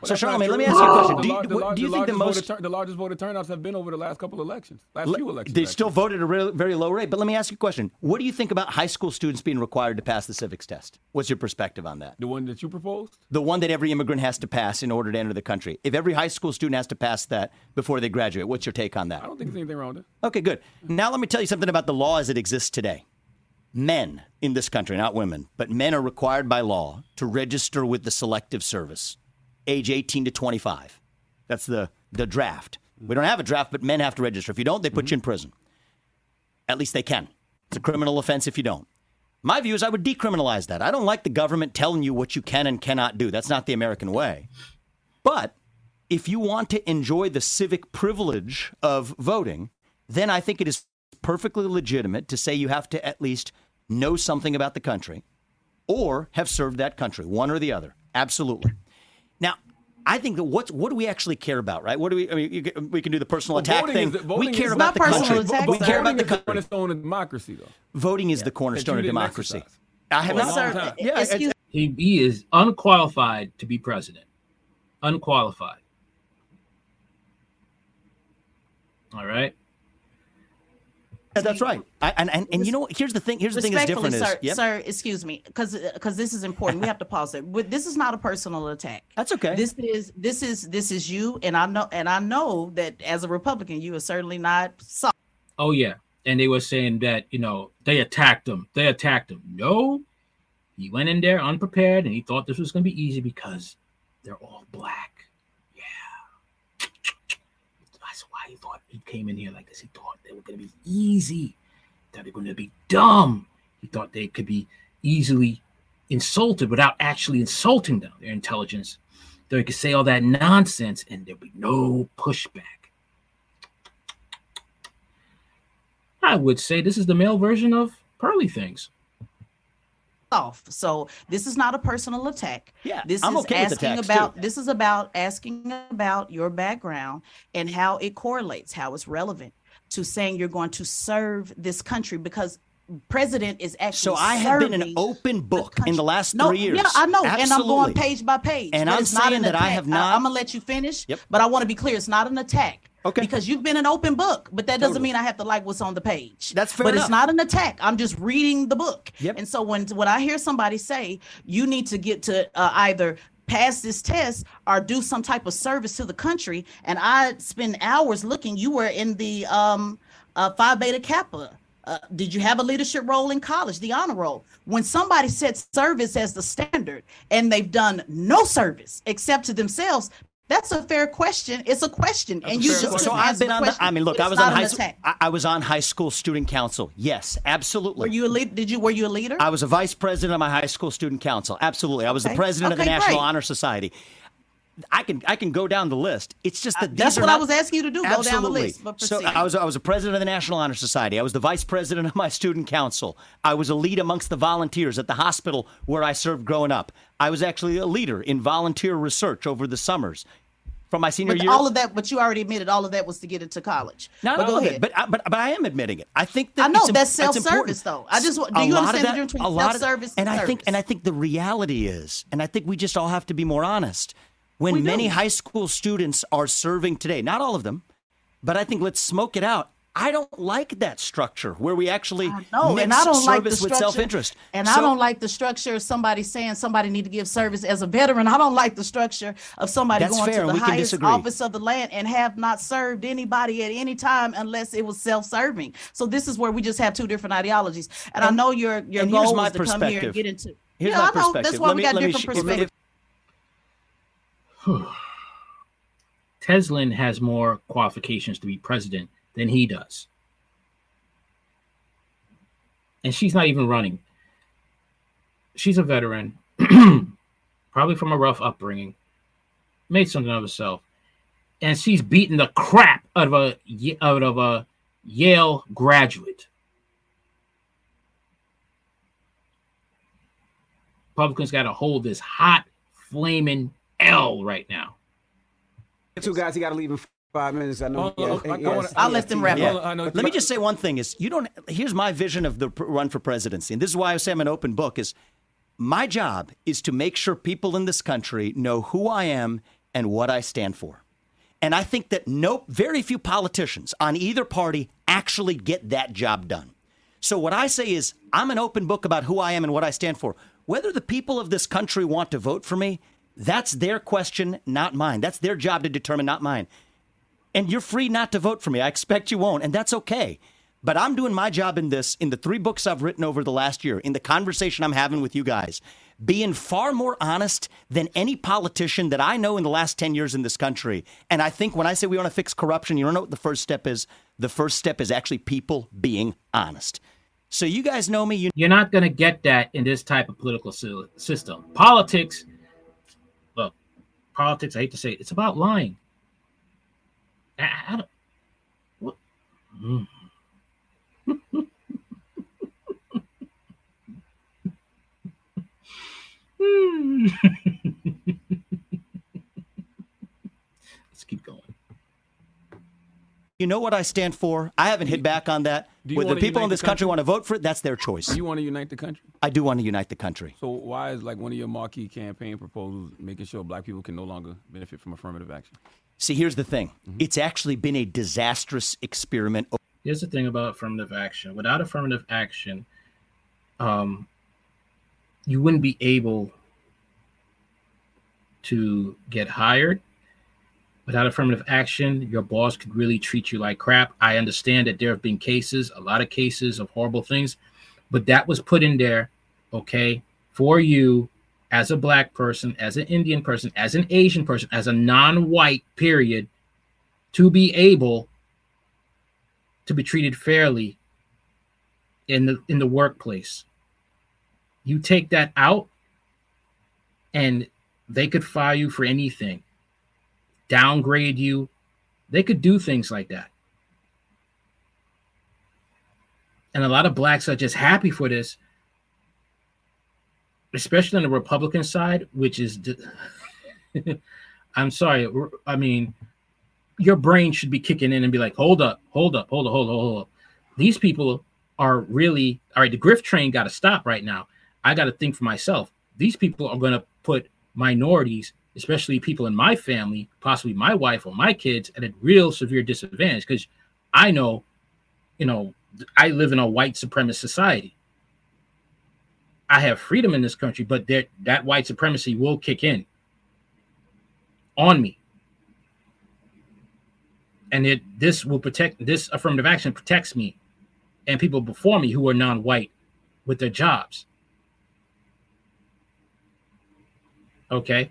But So, that's Charlamagne, let me ask you a question. Do you- lar- the what- do you the think the largest most- voter tur- the largest voter turnouts have been over the last couple of elections, last few elections? They actually. still voted at a real, very low rate. But let me ask you a question. What do you think about high school students being required to pass the civics test? What's your perspective on that? the one that you proposed. The one that every immigrant has to pass in order to enter the country. If every high school student has to pass that before they graduate, what's your take on that? I don't think there's anything wrong with it. Okay, good. Now let me tell you something about the law as it exists today. Men in this country, not women, but men are required by law to register with the Selective Service, age 18 to 25. That's the, the draft. We don't have a draft, but men have to register. If you don't, they put you in mm-hmm. prison. At least they can. It's a criminal offense if you don't. My view is I would decriminalize that. I don't like the government telling you what you can and cannot do. That's not the American way. But if you want to enjoy the civic privilege of voting, then I think it is perfectly legitimate to say you have to at least know something about the country or have served that country, one or the other. Absolutely. Now, I think that what's what do we actually care about, right? What do we? I mean, you, we can do the personal Well, attack thing. is the- we voting care is- about Not the personal country. attack, We care about the country. cornerstone of democracy, though. Voting is the cornerstone of democracy. exercise. I have For not. Sir. Yeah, excuse He, he is unqualified to be president. Unqualified. All right. Yeah, that's right. I, and and, and you know? Here's the thing. Here's the thing that's different sir, is yep, sir, excuse me, because because this is important. We have to pause it. But This is not a personal attack. that's okay. This is this is this is you, and I know and I know that as a Republican, you are certainly not soft. Oh yeah, and they were saying that you know they attacked him. They attacked him. No, he went in there unprepared, and he thought this was going to be easy because they're all black. Yeah, that's why he thought he came in here like this. He thought they were going to be easy. That they're going to be dumb. He thought they could be easily insulted without actually insulting them, their intelligence. They could say all that nonsense, and there'd be no pushback. I would say this is the male version of pearly things. off. So this is not a personal attack. Yeah, This I'm is okay with asking attacks, about too. this is about asking about your background and how it correlates, how it's relevant to saying you're going to serve this country because president is actually So I have been an open the book in the last no, three years. Yeah, I know, Absolutely. and I'm going page by page. And I'm it's not saying an that I have not- I, am gonna let you finish. Yep. But I want to be clear: it's not an attack. Okay. Because you've been an open book, but that doesn't Totally. mean I have to like what's on the page. That's fair But enough. it's not an attack. I'm just reading the book. Yep. And so when when I hear somebody say you need to get to uh, either pass this test or do some type of service to the country, and I spend hours looking, you were in the um, uh, Phi Beta Kappa. Uh, did you have a leadership role in college, the honor roll? When somebody sets service as the standard and they've done no service except to themselves, that's a fair question. It's a question, That's and a you just So, question. so couldn't I've been on the. I mean, look, I was on high. School. I, I was on high school student council. Yes, absolutely. Were you a lead? Did you? Were you a leader? I was a vice president of my high school student council. Absolutely, I was the Okay. president of the Okay, National great. Honor Society. I can I can go down the list. It's just that uh, these That's what I was asking you to do. Go down the list. But so. I was I was a president of the National Honor Society. I was the vice president of my student council. I was a lead amongst the volunteers at the hospital where I served growing up. I was actually a leader in volunteer research over the summers. From my senior But year, all of that, but you already admitted all of that was to get into college. not but all go of ahead. it, but I, but but I am admitting it. I think that I know that's it's self-service, though. I just want- do A you understand the difference between of- self-service and and I think and I think the reality is, and I think we just all have to be more honest. When many high school students are serving today, not all of them, but I think let's smoke it out. I don't like that structure where we actually No, and I don't like the service with structure. self-interest. And I don't like the structure of somebody saying somebody need to give service as a veteran. I don't like the structure of somebody going fair, to the highest office of the land and have not served anybody at any time unless it was self-serving. So this is where we just have two different ideologies. And, I know your your and goal was to come here and get into. Here's yeah, I know. perspective. That's why Let we me- got different perspectives. Tezlyn has more qualifications to be president than he does. And she's not even running. She's a veteran, probably from a rough upbringing, made something of herself. And she's beating the crap out of a out of a Yale graduate. Republicans got to hold this hot, flaming L right now. Two guys, you got to leave in five minutes. I know. Oh, yeah, I- I yes, wanna- I'll let them wrap Yeah. up. Let me just say one thing: is you don't. Here's my vision of the run for presidency, and this is why I say I'm an open book. Is my job is to make sure people in this country know who I am and what I stand for. And I think that no, very few politicians on either party actually get that job done. So what I say is I'm an open book about who I am and what I stand for. Whether the people of this country want to vote for me, that's their question, not mine. That's their job to determine, not mine. And you're free not to vote for me. I expect you won't, and that's okay. But I'm doing my job in this, in the three books I've written over the last year, in the conversation I'm having with you guys, being far more honest than any politician that I know in the last 10 years in this country. And I think when I say we want to fix corruption, you don't know what the first step is? The first step is actually people being honest. So you guys know me. You You're not going to get that in this type of political system. Politics, politics, I hate to say it, it's about lying. I, I don't, what? Mm. Hmm. Let's keep going. You know what I stand for? I haven't hit back on that. Do you Whether wanna people in this country country? want to vote for it, that's their choice. Do you want to unite the country? I do want to unite the country. So why is like one of your marquee campaign proposals making sure black people can no longer benefit from affirmative action? See, here's the thing Mm-hmm. it's actually been a disastrous experiment. Here's the thing about affirmative action. Without affirmative action, um, you wouldn't be able to get hired. Without affirmative action, your boss could really treat you like crap. I understand that there have been cases, a lot of cases of horrible things, but that was put in there, okay, for you as a black person, as an Indian person, as an Asian person, as a non white, period, to be able to be treated fairly in the in the workplace. You take that out and they could fire you for anything. Downgrade you. They could do things like that. And a lot of blacks are just happy for this, especially on the Republican side, which is I'm sorry. I mean, your brain should be kicking in and be like, hold up, hold up, hold up, hold up, hold up. These people are really all right. The grift train got to stop right now. I got to think for myself. These people are going to put minorities, especially people in my family, possibly my wife or my kids, at a real severe disadvantage because I know, you know, I live in a white supremacist society. I have freedom in this country, but that white supremacy will kick in on me. And it this will protect this affirmative action protects me and people before me who are non-white with their jobs. Okay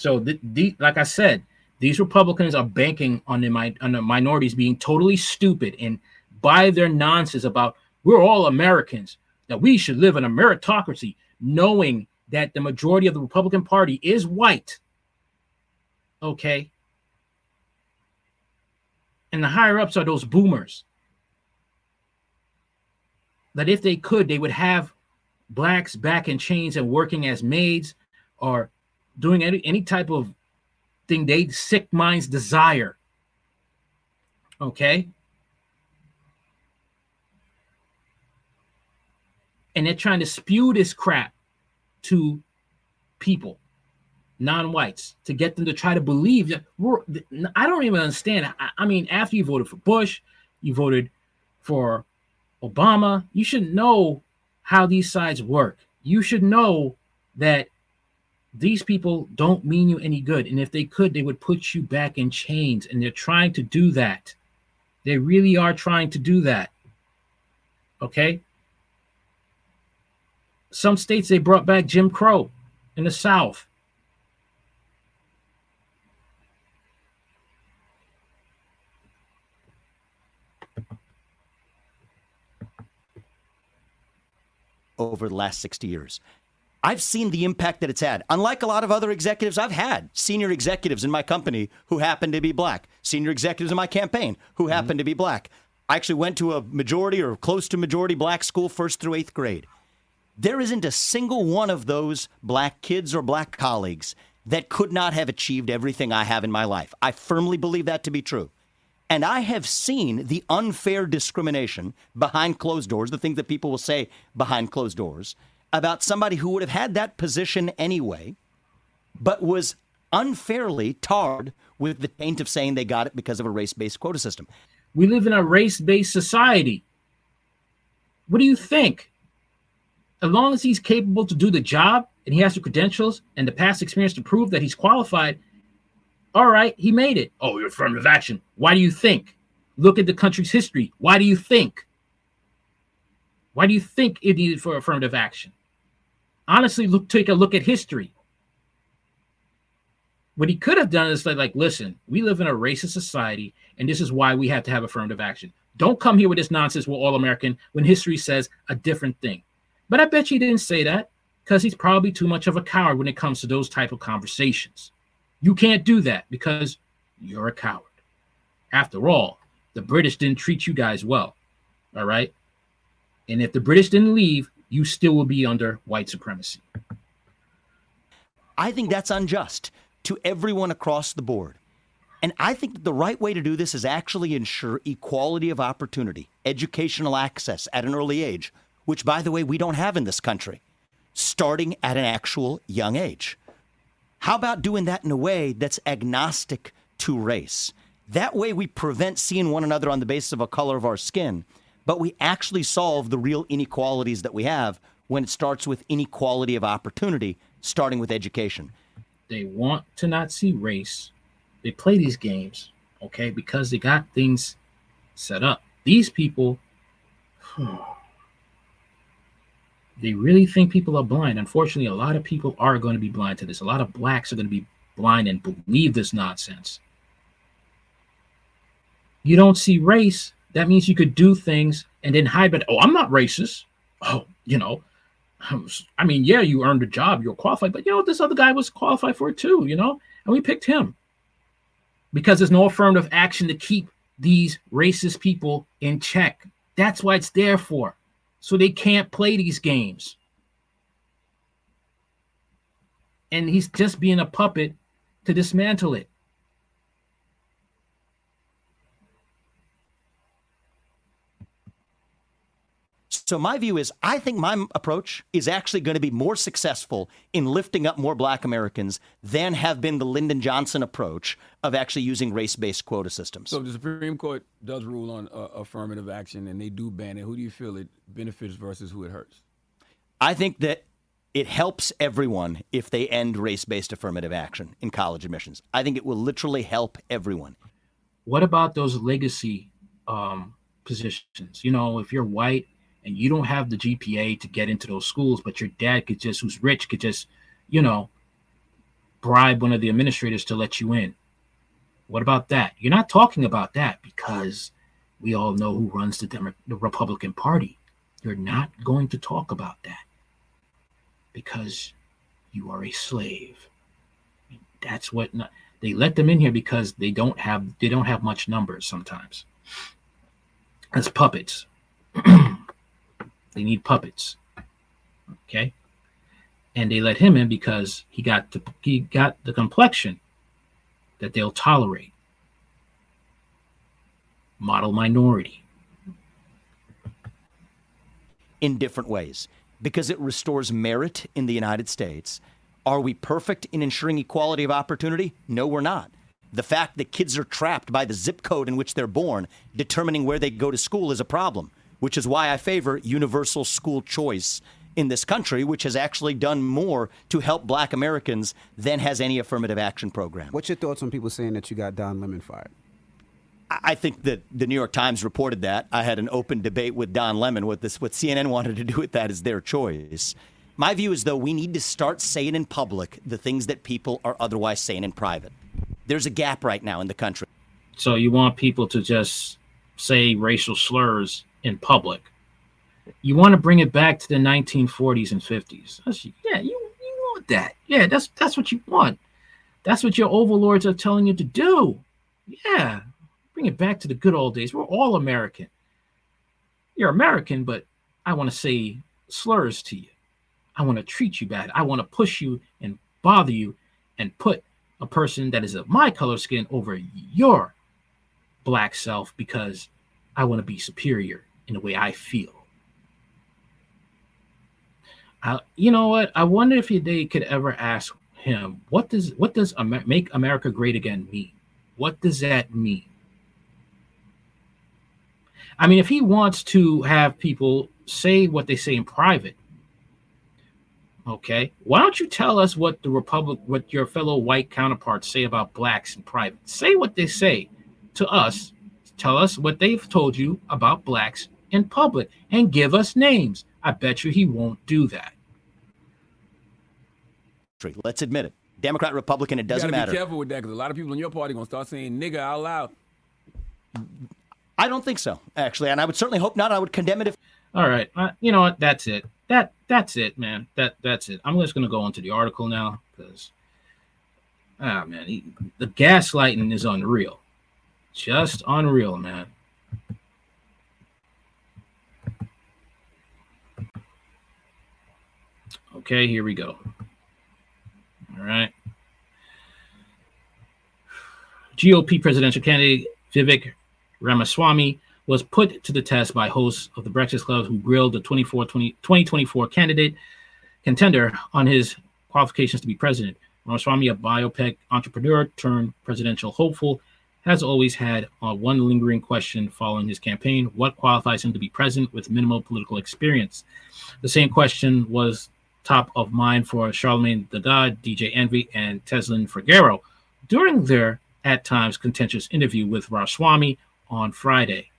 so the, the like i said these republicans are banking on the, on the minorities being totally stupid and by their nonsense about we're all americans that we should live in a meritocracy knowing that the majority of the Republican Party is white. Okay. And the higher ups are those boomers. That if they could, they would have blacks back in chains and working as maids or doing any, any type of thing they sick minds desire. Okay. And they're trying to spew this crap to people, non-whites, to get them to try to believe that we're. I don't even understand. I, I mean, after you voted for Bush, you voted for Obama. You should know how these sides work. You should know that these people don't mean you any good. And if they could, they would put you back in chains. And they're trying to do that. They really are trying to do that. Okay some states they brought back Jim Crow in the South. over the last 60 years. I've seen the impact that it's had. Unlike a lot of other executives I've had, senior executives in my company who happen to be black, senior executives in my campaign who happen mm-hmm. to be black. I actually went to a majority or close to majority black school first through eighth grade. There isn't a single one of those black kids or black colleagues that could not have achieved everything I have in my life. I firmly believe that to be true. And I have seen the unfair discrimination behind closed doors, the things that people will say behind closed doors, about somebody who would have had that position anyway, but was unfairly tarred with the taint of saying they got it because of a race based quota system. We live in a race based society. What do you think? As long as he's capable to do the job and he has the credentials and the past experience to prove that he's qualified, all right, he made it. Oh, you're affirmative action. Why do you think? Look at the country's history. Why do you think? Why do you think it needed for affirmative action? Honestly, look, take a look at history. What he could have done is like, like, listen, we live in a racist society, and this is why we have to have affirmative action. Don't come here with this nonsense. We're all American when history says a different thing. But I bet you didn't say that because he's probably too much of a coward when it comes to those type of conversations. You can't do that because you're a coward. After all, the British didn't treat you guys well. All right. And if the British didn't leave, you still will be under white supremacy. I think that's unjust to everyone across the board. And I think that the right way to do this is actually ensure equality of opportunity, educational access at an early age, which, by the way, we don't have in this country, starting at an actual young age. How about doing that in a way that's agnostic to race? That way, we prevent seeing one another on the basis of a color of our skin, but we actually solve the real inequalities that we have when it starts with inequality of opportunity, starting with education. They want to not see race. They play these games, okay, because they got things set up. These people, they really think people are blind. Unfortunately, a lot of people are going to be blind to this. A lot of blacks are going to be blind and believe this nonsense. You don't see race, that means you could do things and then hide, but oh, I'm not racist. Oh, you know, I mean, yeah, you earned a job, you're qualified, but you know, this other guy was qualified for it too, you know, and we picked him because there's no affirmative action to keep these racist people in check. That's why it's there for. So they can't play these games. And he's just being a puppet to dismantle it. So my view is I think my approach is actually going to be more successful in lifting up more black Americans than have been the Lyndon Johnson approach of actually using race-based quota systems. So if the Supreme Court does rule on uh, affirmative action and they do ban it, who do you feel it benefits versus who it hurts? I think that it helps everyone if they end race-based affirmative action in college admissions. I think it will literally help everyone. What about those legacy um, positions? You know, if you're white and you don't have the GPA to get into those schools, but your dad could just, who's rich, could just, you know, bribe one of the administrators to let you in. What about that? You're not talking about that because we all know who runs the, Demo- the Republican Party. You're not going to talk about that because you are a slave. That's what not, they let them in here because they don't have they don't have much numbers sometimes. As puppets. They need puppets. Okay. And they let him in because he got the he got the complexion that they'll tolerate. Model minority. In different ways. Because it restores merit in the United States. Are we perfect in ensuring equality of opportunity? No, we're not. The fact that kids are trapped by the zip code in which they're born, determining where they go to school, is a problem which is why I favor universal school choice in this country, which has actually done more to help black Americans than has any affirmative action program. What's your thoughts on people saying that you got Don Lemon fired? I think that the New York Times reported that. I had an open debate with Don Lemon. What this, what CNN wanted to do with that is their choice. My view is though we need to start saying in public the things that people are otherwise saying in private. There's a gap right now in the country. So you want people to just say racial slurs in public. You want to bring it back to the 1940s and 50s. That's, yeah, you, you want that. Yeah, that's that's what you want. That's what your overlords are telling you to do. Yeah, bring it back to the good old days. We're all American. You're American, but I want to say slurs to you. I want to treat you bad. I want to push you and bother you and put a person that is of my color skin over your black self because I want to be superior in the way I feel. I, you know what? I wonder if they could ever ask him, what does what does Amer- make America great again mean? What does that mean? I mean, if he wants to have people say what they say in private, okay, why don't you tell us what the Republic, what your fellow white counterparts say about blacks in private? Say what they say to us. Tell us what they've told you about blacks in public and give us names. I bet you he won't do that. Let's admit it. Democrat, Republican, it doesn't you matter. Be careful with that because a lot of people in your party gonna start saying "nigga" out loud. I don't think so, actually, and I would certainly hope not. I would condemn it if. All right, uh, you know what? That's it. That that's it, man. That that's it. I'm just gonna go into the article now because, ah, man, he, the gaslighting is unreal, just unreal, man. Okay, here we go. All right. GOP presidential candidate Vivek Ramaswamy was put to the test by hosts of the Breakfast Club who grilled the 24, 20, 2024 candidate contender on his qualifications to be president. Ramaswamy, a biotech entrepreneur turned presidential hopeful, has always had uh, one lingering question following his campaign what qualifies him to be president with minimal political experience? The same question was top of mind for Charlamagne the God, DJ Envy, and Tezlyn Figaro during their at times contentious interview with Ramaswamy on Friday.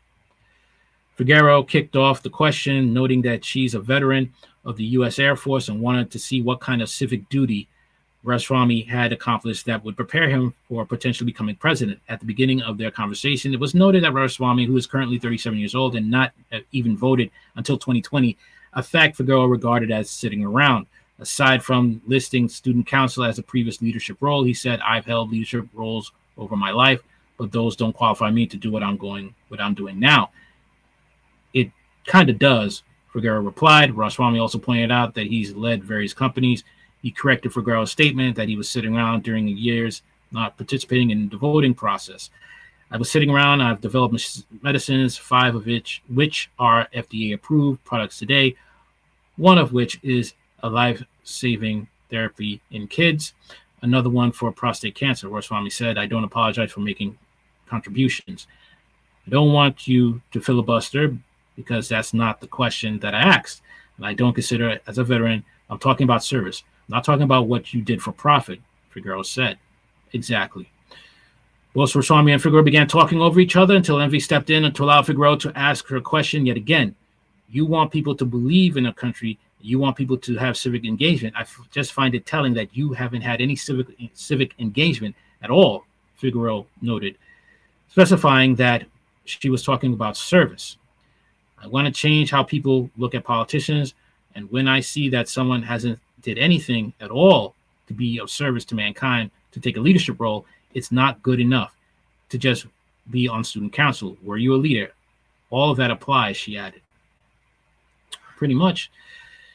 Figaro kicked off the question, noting that she's a veteran of the U.S. Air Force and wanted to see what kind of civic duty Ramaswamy had accomplished that would prepare him for potentially becoming president. At the beginning of their conversation, it was noted that Ramaswamy, who is currently 37 years old and not uh, even voted until 2020, a fact Figaro regarded as sitting around. Aside from listing student council as a previous leadership role, he said, I've held leadership roles over my life, but those don't qualify me to do what I'm going, what I'm doing now. It kind of does, Figaro replied. Ramaswamy also pointed out that he's led various companies he corrected Figaro's statement that he was sitting around during the years not participating in the voting process. I was sitting around. I've developed medicines, five of which which are FDA approved products today. One of which is a life-saving therapy in kids. Another one for prostate cancer. Ramaswamy said, "I don't apologize for making contributions. I don't want you to filibuster because that's not the question that I asked, and I don't consider it as a veteran. I'm talking about service not talking about what you did for profit, Figaro said. Exactly. Both Ramaswamy and Figaro began talking over each other until Envy stepped in to allow Figaro to ask her a question yet again. You want people to believe in a country. You want people to have civic engagement. I f- just find it telling that you haven't had any civic civic engagement at all, Figaro noted, specifying that she was talking about service. I want to change how people look at politicians. And when I see that someone hasn't did anything at all to be of service to mankind, to take a leadership role, it's not good enough to just be on student council. Were you a leader? All of that applies, she added. Pretty much.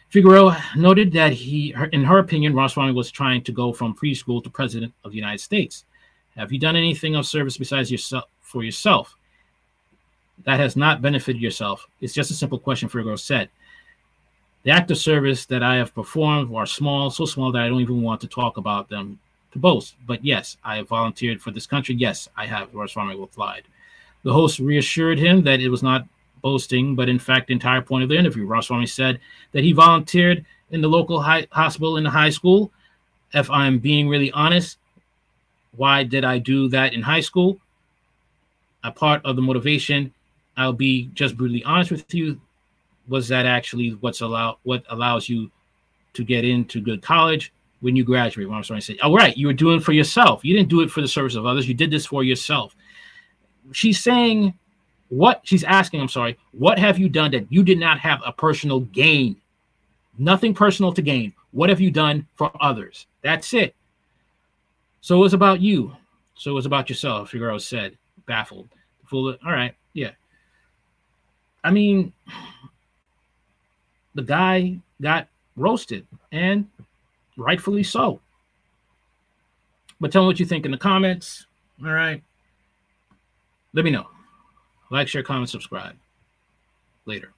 Figaro noted that he, in her opinion, Ramaswamy was trying to go from preschool to president of the United States. Have you done anything of service besides yourself for yourself? That has not benefited yourself. It's just a simple question, Figaro said. The act of service that I have performed are small, so small that I don't even want to talk about them to boast. But yes, I have volunteered for this country. Yes, I have, Ramaswamy replied. The host reassured him that it was not boasting, but in fact, the entire point of the interview. Ross Ramaswamy said that he volunteered in the local high, hospital in the high school. If I'm being really honest, why did I do that in high school? A part of the motivation, I'll be just brutally honest with you, was that actually what's allow what allows you to get into good college when you graduate? What I'm trying to say, oh right, you were doing for yourself. You didn't do it for the service of others. You did this for yourself. She's saying what she's asking. I'm sorry. What have you done that you did not have a personal gain? Nothing personal to gain. What have you done for others? That's it. So it was about you. So it was about yourself. Figaro said, baffled. Full. All right. Yeah. I mean, the guy got roasted, and rightfully so. But tell me what you think in the comments. All right. Let me know. Like, share, comment, subscribe. Later.